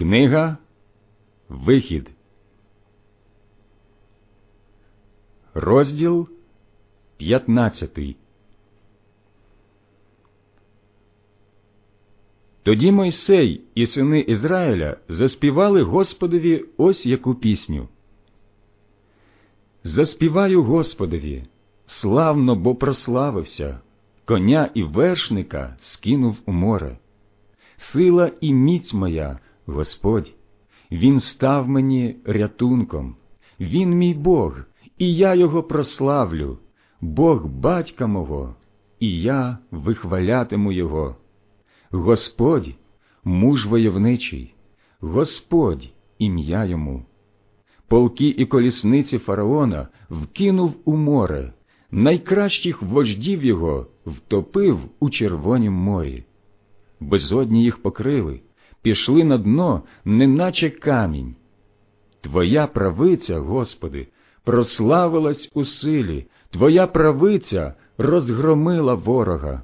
Книга Вихід, розділ 15 Тоді Мойсей і сини Ізраїля заспівали Господові ось яку пісню. Заспіваю Господові, славно, бо прославився, коня і вершника скинув у море. Сила і міць моя, Господь, Він став мені рятунком, Він мій Бог, і я його прославлю, Бог батька мого, і я вихвалятиму Його. Господь, муж войовничий, Господь ім'я йому. Полки і колісниці фараона вкинув у море, найкращих вождів його втопив у Червонім морі. Безодні їх покрили, пішли на дно, неначе камінь. Твоя правиця, Господи, прославилась у силі, Твоя правиця розгромила ворога.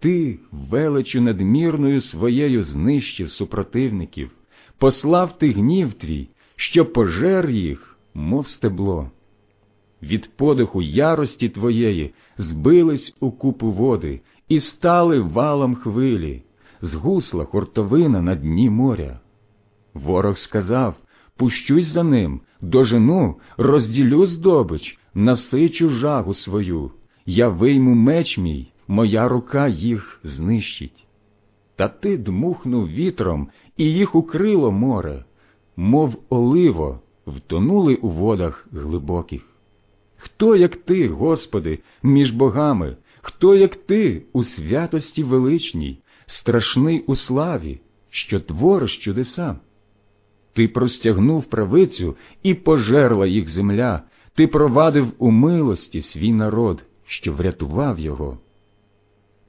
Ти величу надмірною своєю знищив супротивників, послав ти гнів твій, що пожер їх, мов стебло. Від подиху ярості твоєї збились у купу води і стали валом хвилі, згусла хуртовина на дні моря. Ворог сказав Пущусь за ним, дожену, розділю здобич, насичу жагу свою, я вийму меч мій моя рука їх знищить. Та ти дмухнув вітром, і їх укрило море, мов оливо, втонули у водах глибоких. Хто, як ти, Господи, між богами, хто, як ти, у святості величній, страшний у славі, що твориш чудеса? Ти простягнув правицю і пожерла їх земля, ти провадив у милості свій народ, що врятував його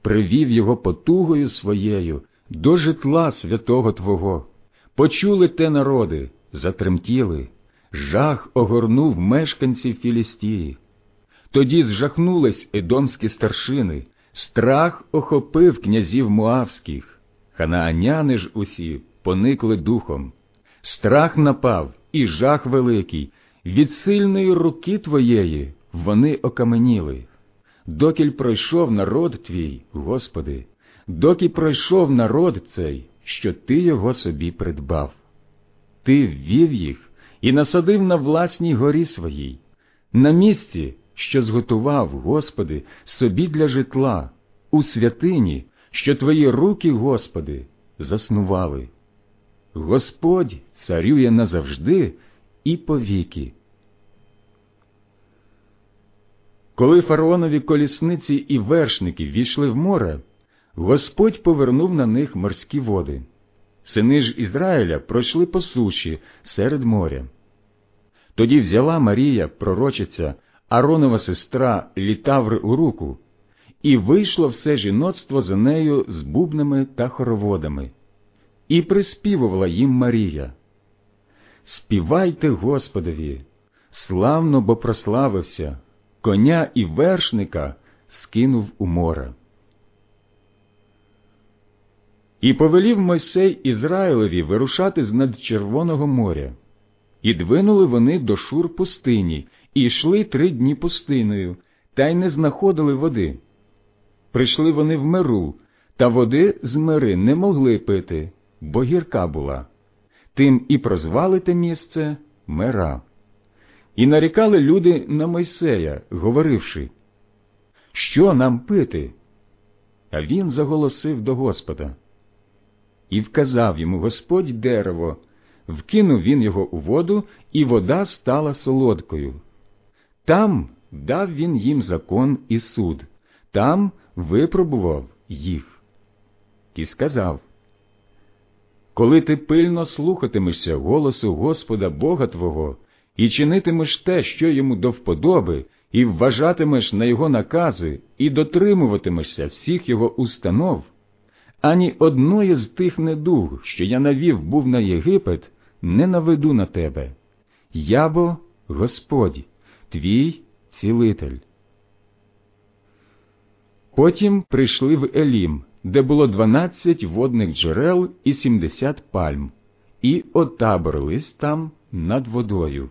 привів його потугою своєю до житла святого Твого. Почули те народи, затремтіли, жах огорнув мешканців Філістії. Тоді зжахнулись едомські старшини, страх охопив князів муавських, ханааняни ж усі поникли духом. Страх напав і жах великий, від сильної руки твоєї вони окаменіли докіль пройшов народ твій, Господи, доки пройшов народ цей, що Ти його собі придбав. Ти ввів їх і насадив на власній горі своїй, на місці, що зготував, Господи, собі для житла, у святині, що Твої руки, Господи, заснували. Господь царює назавжди і повіки. Коли фараонові колісниці і вершники війшли в море, Господь повернув на них морські води. Сини ж Ізраїля пройшли по суші серед моря. Тоді взяла Марія, пророчиця, Аронова сестра літаври у руку, і вийшло все жіноцтво за нею з бубнами та хороводами, і приспівувала їм Марія. Співайте Господові, славно бо прославився коня і вершника скинув у море. І повелів Мойсей Ізраїлеві вирушати з над Червоного моря, і двинули вони до шур пустині, і йшли три дні пустиною, та й не знаходили води. Прийшли вони в миру, та води з мири не могли пити, бо гірка була. Тим і прозвали те місце мера. І нарікали люди на Мойсея, говоривши, що нам пити? А він заголосив до Господа. І вказав йому Господь дерево, вкинув він його у воду, і вода стала солодкою. Там дав він їм закон і суд, там випробував їх. І сказав Коли ти пильно слухатимешся голосу Господа Бога Твого і чинитимеш те, що йому до вподоби, і вважатимеш на його накази, і дотримуватимешся всіх його установ, ані одної з тих недуг, що я навів був на Єгипет, не наведу на тебе. Я бо Господь, твій цілитель. Потім прийшли в Елім, де було дванадцять водних джерел і сімдесят пальм, і отаборились там над водою.